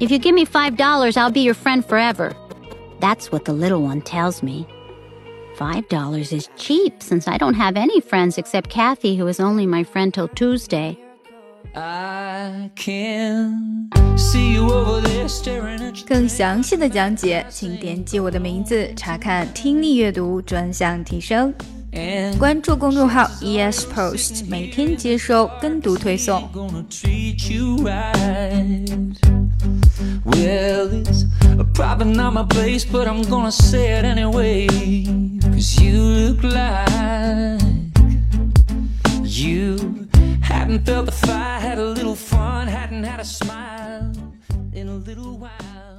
If you give me $5, I'll be your friend forever. That's what the little one tells me. $5 is cheap since I don't have any friends except Cathy, who is only my friend till Tuesday. I can see you over there staring at 更详细的讲解，请点击我的名字查看听力阅读专项提升。关注公众号 ES Post，每天接收跟读推送。hell Probably not my place, but I'm gonna say it anyway. Cause you look like You hadn't felt the fire, had a little fun Hadn't had a smile in a little while.